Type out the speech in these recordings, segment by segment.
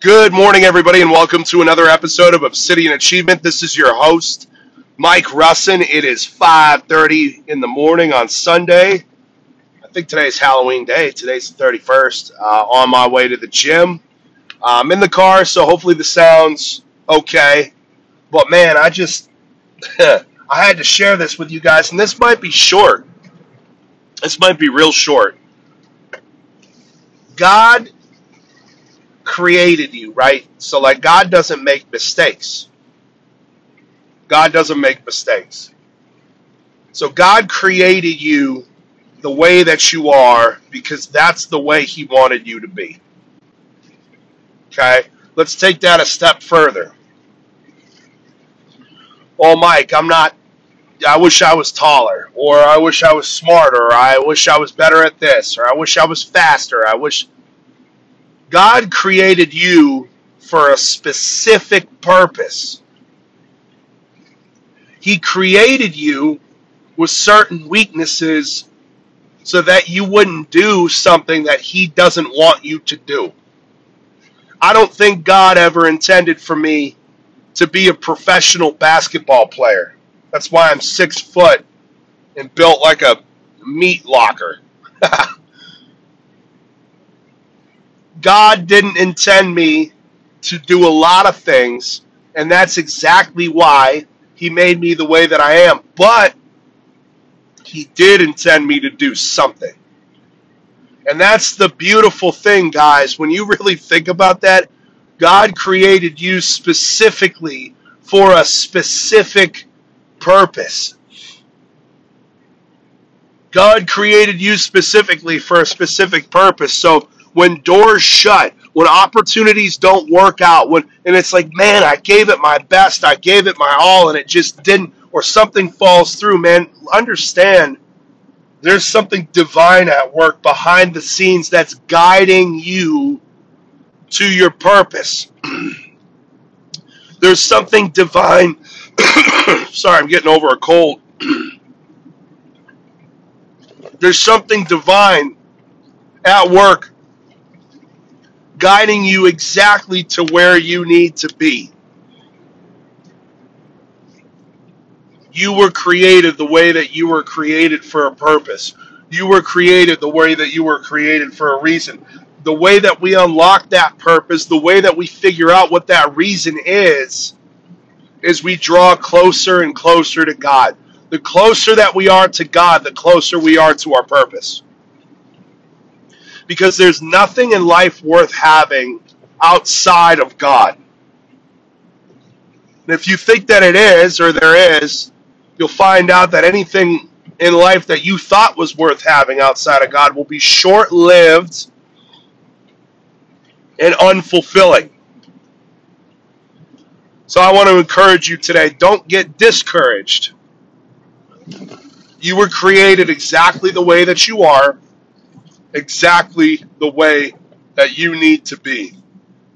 Good morning, everybody, and welcome to another episode of Obsidian Achievement. This is your host, Mike Russin. It is 5.30 in the morning on Sunday. I think today's Halloween day. Today's the 31st. Uh, on my way to the gym. I'm in the car, so hopefully the sound's okay. But man, I just I had to share this with you guys, and this might be short. This might be real short. God created you, right? So, like, God doesn't make mistakes. God doesn't make mistakes. So, God created you the way that you are because that's the way He wanted you to be. Okay? Let's take that a step further. Oh, Mike, I'm not, I wish I was taller, or I wish I was smarter, or I wish I was better at this, or I wish I was faster, I wish God created you for a specific purpose. He created you with certain weaknesses so that you wouldn't do something that He doesn't want you to do. I don't think God ever intended for me to be a professional basketball player. That's why I'm six foot and built like a meat locker. God didn't intend me to do a lot of things, and that's exactly why He made me the way that I am. But He did intend me to do something. And that's the beautiful thing, guys. When you really think about that, God created you specifically for a specific purpose. God created you specifically for a specific purpose. So when doors shut, when opportunities don't work out, when and it's like, man, I gave it my best, I gave it my all, and it just didn't, or something falls through, man, understand there's something divine at work behind the scenes that's guiding you to your purpose. there's something divine. Sorry, I'm getting over a cold. there's something divine at work guiding you exactly to where you need to be. You were created the way that you were created for a purpose. You were created the way that you were created for a reason. The way that we unlock that purpose, the way that we figure out what that reason is, is we draw closer and closer to God. The closer that we are to God, the closer we are to our purpose because there's nothing in life worth having outside of God. And if you think that it is, or there is, you'll find out that anything in life that you thought was worth having outside of God will be short lived and unfulfilling. So I want to encourage you today don't get discouraged. You were created exactly the way that you are exactly the way that you need to be.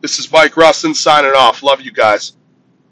This is Mike Russin signing off. Love you guys.